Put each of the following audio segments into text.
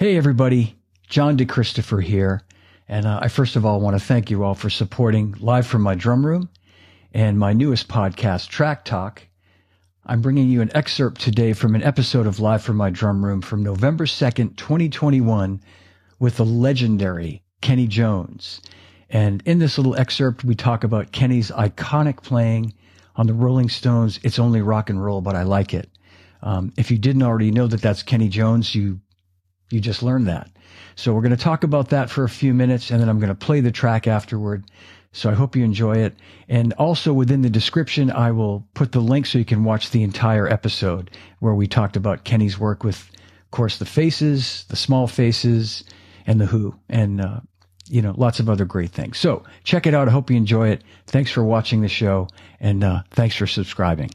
Hey, everybody. John DeChristopher here. And uh, I first of all want to thank you all for supporting Live from My Drum Room and my newest podcast, Track Talk. I'm bringing you an excerpt today from an episode of Live from My Drum Room from November 2nd, 2021, with the legendary Kenney Jones. And in this little excerpt, we talk about Kenney's iconic playing on the Rolling Stones. It's only rock and roll, but I like it. Um, if you didn't already know that that's Kenney Jones, you you just learned that. So we're going to talk about that for a few minutes, and then I'm going to play the track afterward. So I hope you enjoy it. And also within the description, I will put the link so you can watch the entire episode where we talked about Kenney's work with, of course, the Faces, the Small Faces, and the Who, and uh, you know lots of other great things. So check it out. I hope you enjoy it. Thanks for watching the show, and uh, thanks for subscribing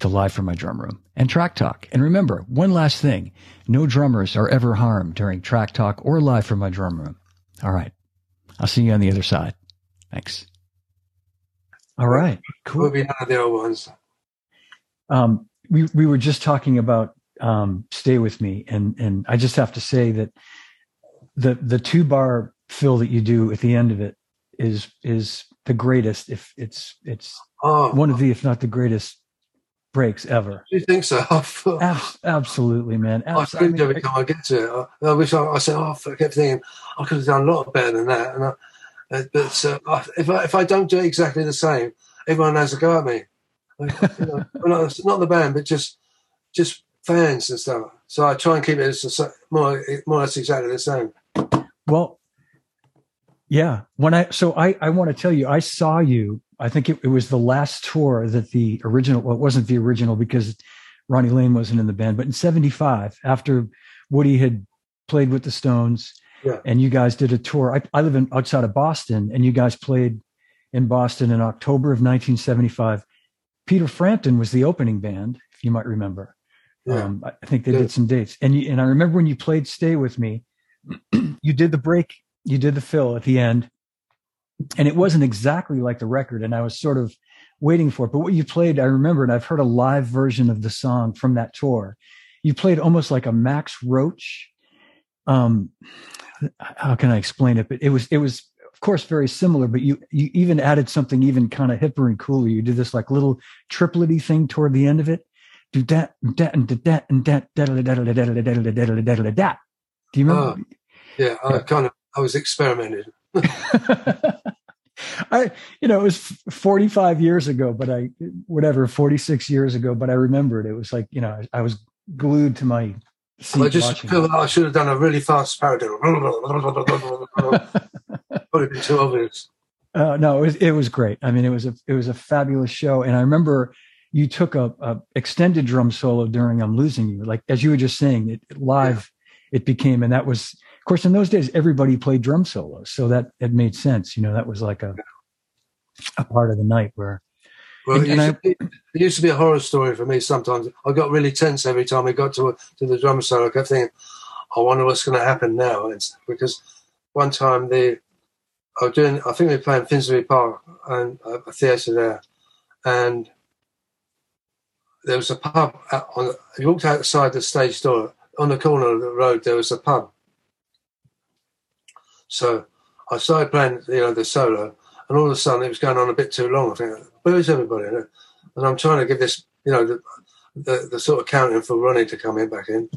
to Live from My Drum Room and Track Talk. And remember, one last thing no drummers are ever harmed during Track Talk or Live from My Drum Room. All right. I'll see you on the other side. Thanks. All right. Cool. We'll be none of the old ones. Um, we, we were just talking about um, Stay With Me, and, and I just have to say that the, the two bar fill that you do at the end of it is is the greatest if it's it's oh. one of the if not the greatest breaks ever. Do you think so? Abs- absolutely, man. Abs- I mean, every time I get to it, I, I wish I, I said, oh, I kept thinking I could have done a lot better than that. And I, uh, but uh, if I, if I don't do it exactly the same, everyone has a go at me. Like, you know, not, not the band, but just just fans and stuff. So I try and keep it as more more or less exactly the same. Well, yeah. When I so I I want to tell you, I saw you I think it, it, was the last tour that the original, well, it wasn't the original because Ronnie Lane wasn't in the band, but in 75, after Woody had played with the Stones yeah. and you guys did a tour, I, I live in outside of Boston and you guys played in Boston in October of 1975. Peter Frampton was the opening band, if you might remember. Yeah. Um, I think they yeah. did some dates. And you, and I remember when you played Stay With Me, you did the break, you did the fill at the end and it wasn't exactly like the record and i was sort of waiting for it but what you played i remember and i've heard a live version of the song from that tour you played almost like a max roach um how can i explain it but it was it was of course very similar but you you even added something even kind of hipper and cooler you did this like little triplety thing toward the end of it do that and that and that and that that, do you remember yeah i kind of i was experimenting I, you know, it was 45 years ago, but I, whatever, 46 years ago, but I remember it. Was like, you know, I, I was glued to my seat. I just feel like I should have done a really fast parody. Probably been too obvious. Uh, no, it was, it was great. I mean, it was a, it was a fabulous show. And I remember you took a, a extended drum solo during I'm Losing You. Like, as you were just saying, it live, yeah. it became, and that was, course, in those days, everybody played drum solos, so that it made sense. You know, that was like a a part of the night where. Well, and, it, used I, be, it, used to be a horror story for me. Sometimes I got really tense every time I got to a, to the drum solo. I kept thinking, "I wonder what's going to happen now," it's, because one time the I was doing, I think we were playing Finsbury Park and a theatre there, and there was a pub on. You walked outside the stage door on the corner of the road. There was a pub, so I started playing, you know, the solo, and all of a sudden it was going on a bit too long. I think, where is everybody? And I'm trying to give this, you know, the, the, the sort of counting for Ronnie to come in back in,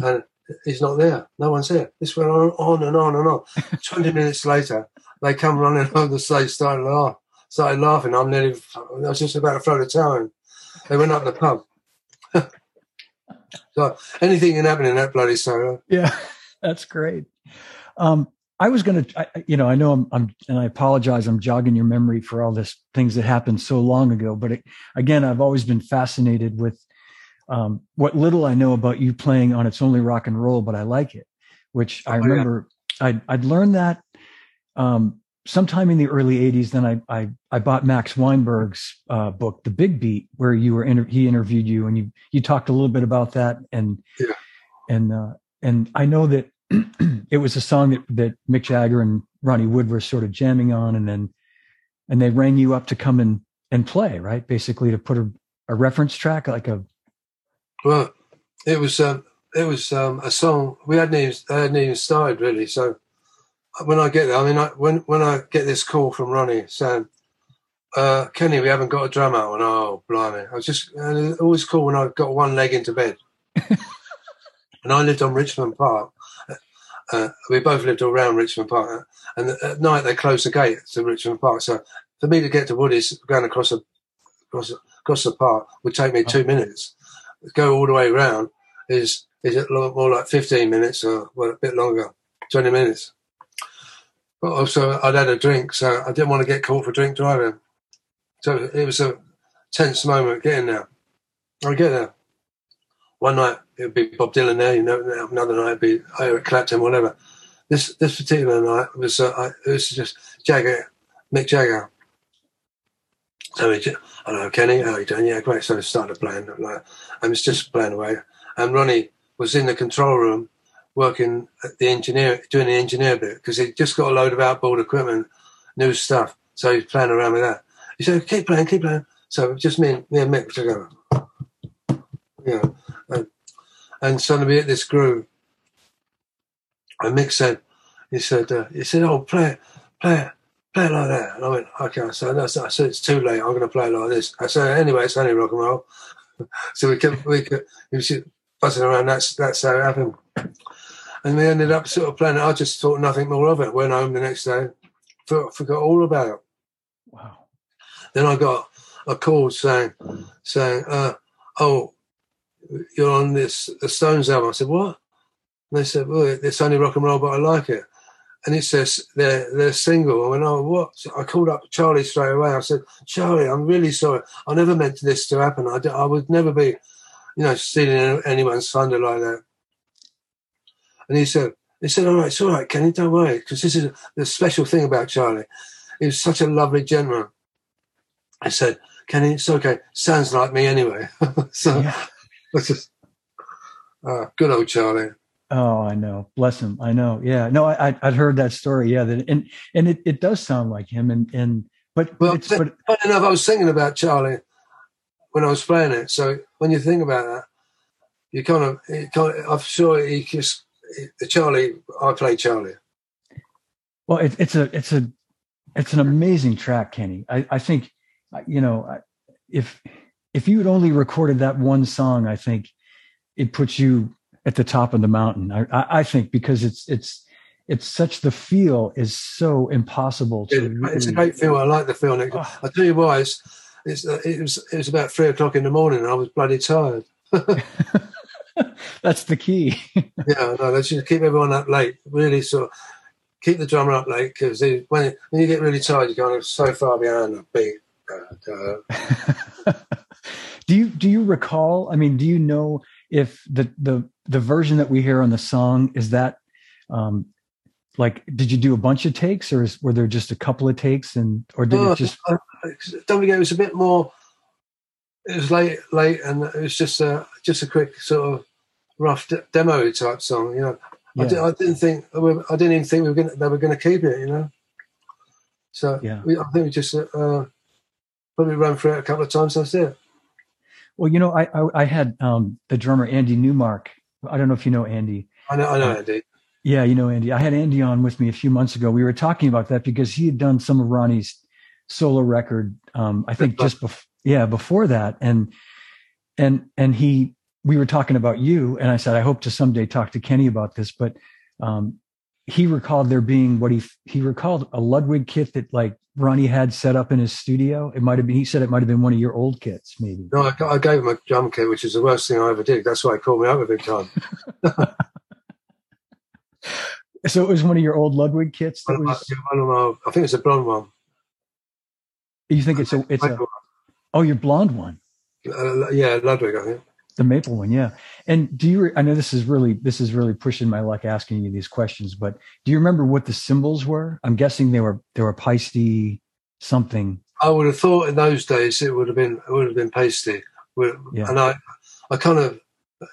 and he's not there. No one's there. This went on, on and on and on. Twenty minutes later, they come running on the stage, started laugh, started laughing. I'm nearly, I was just about to throw the towel in. They went up the pub. so anything can happen in that bloody solo. Yeah, that's great. Um, I was going to, you know, I know I'm, I'm, and I apologize, I'm jogging your memory for all this things that happened so long ago. But it, again, I've always been fascinated with um, what little I know about you playing on It's Only Rock and Roll, but I like it, which I remember oh, yeah. I'd, I'd learned that um, sometime in the early 80s. Then I, I, I bought Max Weinberg's uh, book, The Big Beat, where you were, inter- he interviewed you and you, you talked a little bit about that. And, yeah. and, uh, and I know that it was a song that, that Mick Jagger and Ronnie Wood were sort of jamming on, and then and they rang you up to come and and play, right? Basically, to put a, a reference track like a. Well, it was um, it was um, a song we hadn't even, hadn't even started really. So when I get there, I mean, I, when when I get this call from Ronnie saying, uh, "Kenney, we haven't got a drum out," and oh, blimey, I was just always cool when I've got one leg into bed. and I lived on Richmond Park. Uh, we both lived around Richmond Park, and at night they closed the gate to Richmond Park. So for me to get to Woodies, going across a across, across the park would take me two minutes. Go all the way around is is more like fifteen minutes or well, a bit longer, twenty minutes. But also, I'd had a drink, so I didn't want to get caught for drink driving. So it was a tense moment getting there. I get there. One night it'd be Bob Dylan there, you know. Another night it'd be Eric Clapton, whatever. This this particular night was uh, I, it was just Jagger, Mick Jagger. So we hello Kenney, how you doing? Yeah, great. So I started playing, like, I was just playing away, and Ronnie was in the control room working at the engineer, doing the engineer bit because he just got a load of outboard equipment, new stuff. So he's playing around with that. He said, "Keep playing, keep playing." So just me and me and Mick together, know, and, and suddenly we hit this groove. And Mick said, "He said, uh, he said, oh, play it, play it." Play it like that. And I went, okay. So I said, it's too late. I'm going to play it like this. I said, anyway, it's only rock and roll. so we kept, we kept, he was buzzing around. That's, that's how it happened. And we ended up sort of playing it. I just thought nothing more of it. Went home the next day, forgot, forgot all about it. Wow. Then I got a call saying, saying, uh, "Oh, you're on this the Stones album." I said, "What?" And they said, "Well, it's only rock and roll, but I like it." And it says they're they're single. I went, "Oh, what?" So I called up Charlie straight away. I said, "Charlie, I'm really sorry. I never meant this to happen. I, I would never be, you know, stealing anyone's thunder like that." And he said, he said, all right, it's all right, Kenney, don't worry, because this is the special thing about Charlie. He was such a lovely gentleman. I said, Kenney, it's okay. Sounds like me anyway. so yeah. That's just uh, good old Charlie. Oh, I know. Bless him. I know. Yeah. No, I, I'd heard that story. Yeah. That, and, and it, it does sound like him. And, and, but, well, it's, but, funny enough, I was thinking about Charlie when I was playing it. So when you think about that, you kind of, kind of I'm sure he just the Charlie, I play Charlie. Well, it, it's a it's a it's an amazing track, Kenney. I, I think you know if if you had only recorded that one song, I think it puts you at the top of the mountain. I, I, I think because it's it's it's such the feel is so impossible to. It, really, it's a great feel. I like the feel. Oh. I tell you why. It's, it's it was it was about three o'clock in the morning, and I was bloody tired. That's the key. yeah, no, let's just keep everyone up late. Really, sort of keep the drummer up late because when when you get really tired, you're kind of so far behind the beat. Uh, do you do you recall? I mean, do you know if the the the version that we hear on the song is that um, like did you do a bunch of takes or is, were there just a couple of takes and or did it just don't forget it was a bit more it was late, late, and it was just a just a quick sort of rough de- demo type song. You know, yeah. I, did, I didn't think I didn't even think we were gonna, they were going to keep it. You know, so yeah. we, I think we just uh, probably ran through it a couple of times. That's it. Well, you know, I I, I had um, the drummer Andy Newmark. I don't know if you know Andy. I know, I know Andy. Yeah, you know Andy. I had Andy on with me a few months ago. We were talking about that because he had done some of Ronnie's solo record. Um, I think just before yeah before that and and and he we were talking about you and i said i hope to someday talk to kenney about this but um, he recalled there being what he he recalled a ludwig kit that like ronnie had set up in his studio. It might have been he said it might have been one of your old kits maybe. No i, I gave him a drum kit which is the worst thing i ever did. That's why he called me up a big time. So it was one of your old ludwig kits that one was... my, my, i think it's a blonde one. You think it's a it's a Oh, your blonde one. Uh, yeah, Ludwig, I think. The maple one, yeah. And do you? I know this is really this is really pushing my luck asking you these questions, but do you remember what the cymbals were? I'm guessing they were they were Paiste something. I would have thought in those days it would have been it would have been Paiste. Yeah. And I, I kind of,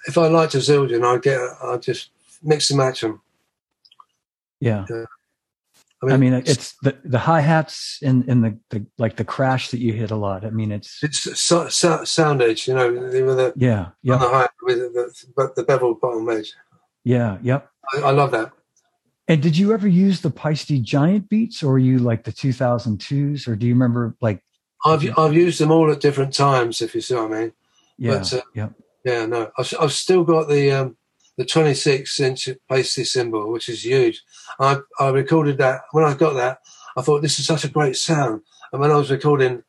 if I liked a Zildjian, I'd get, I'd just mix and match them. Yeah. yeah. I mean, I mean it's the, the hi hats and, and the, the, like the crash that you hit a lot. I mean, it's it's so, so, sound edge, you know, with the yeah, yeah, the high, with the, the, the bevel bottom edge. Yeah, yep. I, I, love that. And did you ever use the Paiste Giant beats, or you like the 2002s, or do you remember like? I've I've used them all at different times, if you see what I mean. Yeah, but, uh, yeah, yeah. No, I've, I've still got the um, the 26 inch Paiste cymbal, which is huge. I, I recorded that when I got that. I thought this is such a great sound. And when I was recording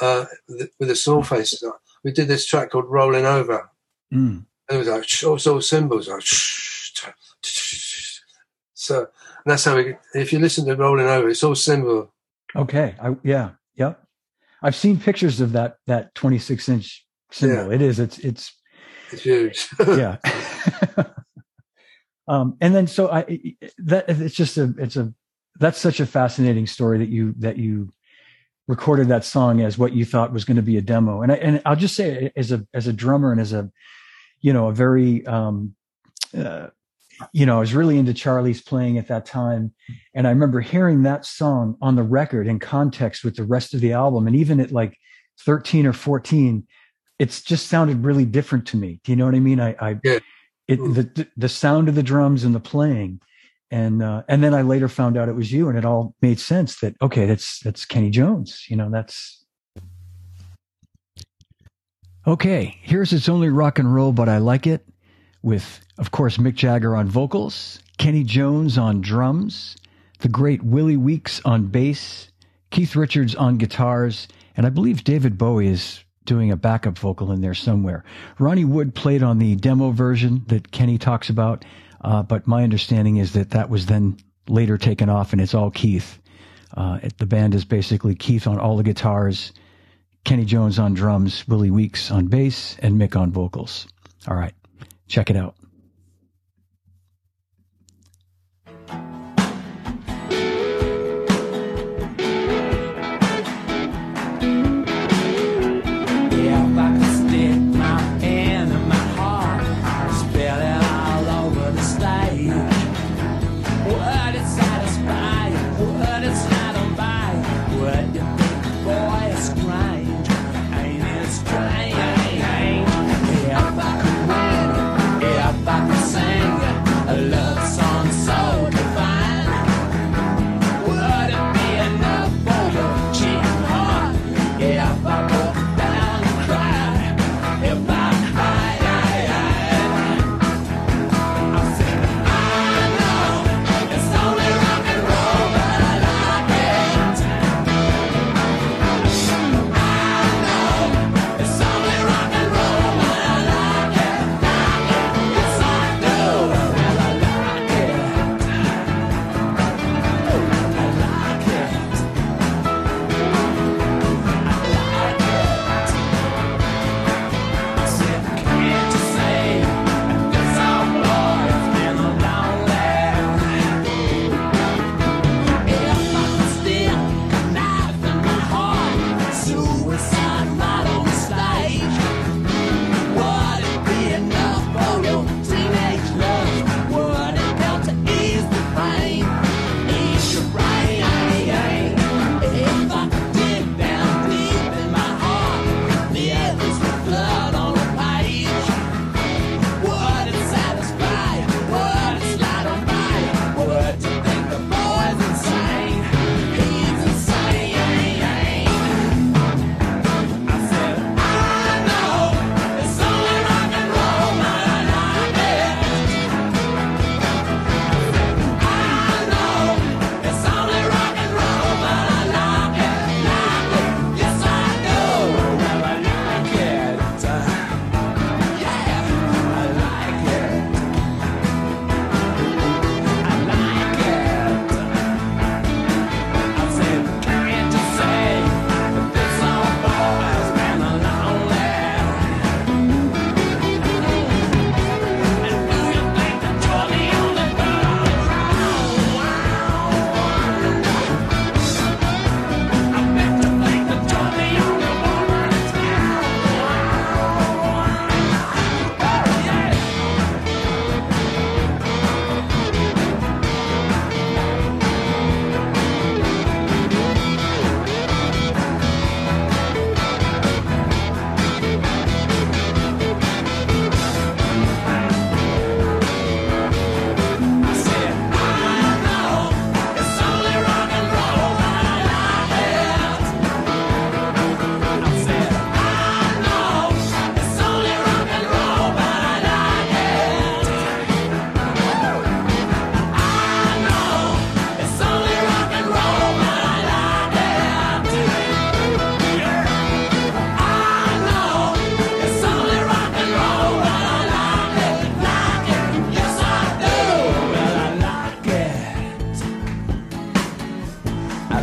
uh, with the small faces, we did this track called "Rolling Over." Mm. And it was like all sort of cymbals, like so. that's how we. If you listen to "Rolling Over," it's all cymbal. Okay. I, yeah. Yep. I've seen pictures of that that 26 inch cymbal. Yeah. It is. It's it's it's huge. yeah. um, and then so I that it's just a it's a that's such a fascinating story that you that you recorded that song as what you thought was going to be a demo. And I, and I'll just say as a as a drummer and as a you know a very um, uh, you know I was really into Charlie's playing at that time, and I remember hearing that song on the record in context with the rest of the album, and even at like thirteen or fourteen it's just sounded really different to me. Do you know what I mean? I, I yeah. it, the, the sound of the drums and the playing. And, uh, and then I later found out it was you and it all made sense that, okay, that's, that's Kenney Jones, you know, that's. Okay. Here's It's Only Rock and Roll, but I like it with, of course, Mick Jagger on vocals, Kenney Jones on drums, the great Willie Weeks on bass, Keith Richards on guitars, and I believe David Bowie is doing a backup vocal in there somewhere. Ronnie Wood played on the demo version that Kenney talks about, uh, but my understanding is that that was then later taken off and it's all Keith. Uh, it, the band is basically Keith on all the guitars, Kenney Jones on drums, Willie Weeks on bass, and Mick on vocals. All right, check it out.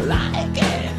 like it.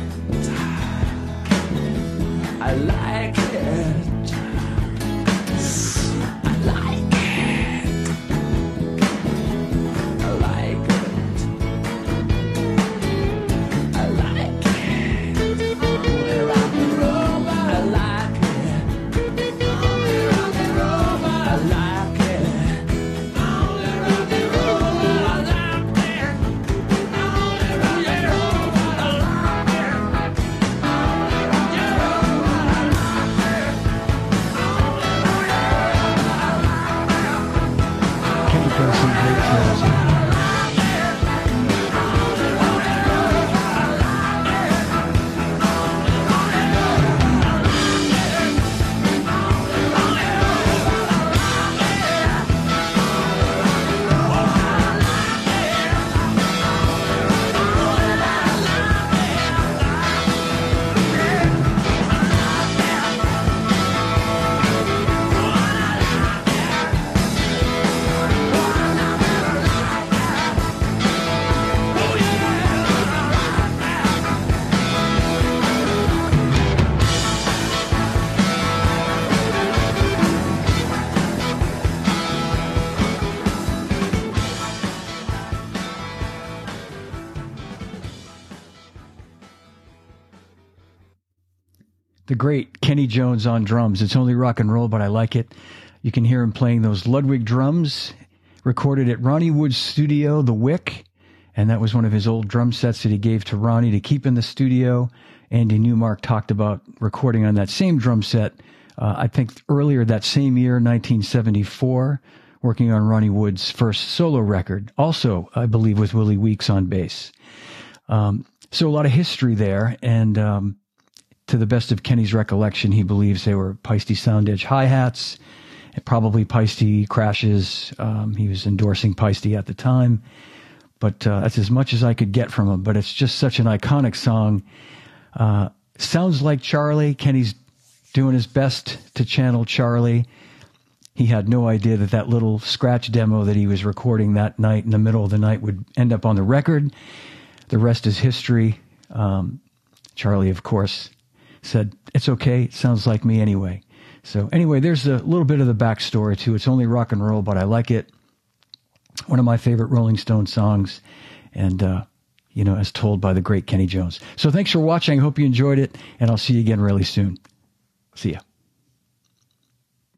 Great Kenney Jones on drums. It's only rock and roll, but I like it. You can hear him playing those Ludwig drums, recorded at Ronnie Wood's studio, The Wick. And that was one of his old drum sets that he gave to Ronnie to keep in the studio. Andy Newmark talked about recording on that same drum set, uh, I think earlier that same year, 1974, working on Ronnie Wood's first solo record, also, I believe, with Willie Weeks on bass. Um, so a lot of history there. And um, to the best of Kenney's recollection, he believes they were Paiste Sound Edge hi hats, probably Paiste crashes. Um, he was endorsing Paiste at the time. But uh, that's as much as I could get from him. But it's just such an iconic song. Uh, sounds like Charlie. Kenney's doing his best to channel Charlie. He had no idea that that little scratch demo that he was recording that night in the middle of the night would end up on the record. The rest is history. Um, Charlie, of course, said, It's okay. It sounds like me anyway. So, anyway, there's a little bit of the backstory to It's only rock and roll, but I like it. One of my favorite Rolling Stone songs. And, uh, you know, as told by the great Kenney Jones. So thanks for watching. I hope you enjoyed it, and I'll see you again really soon. See ya.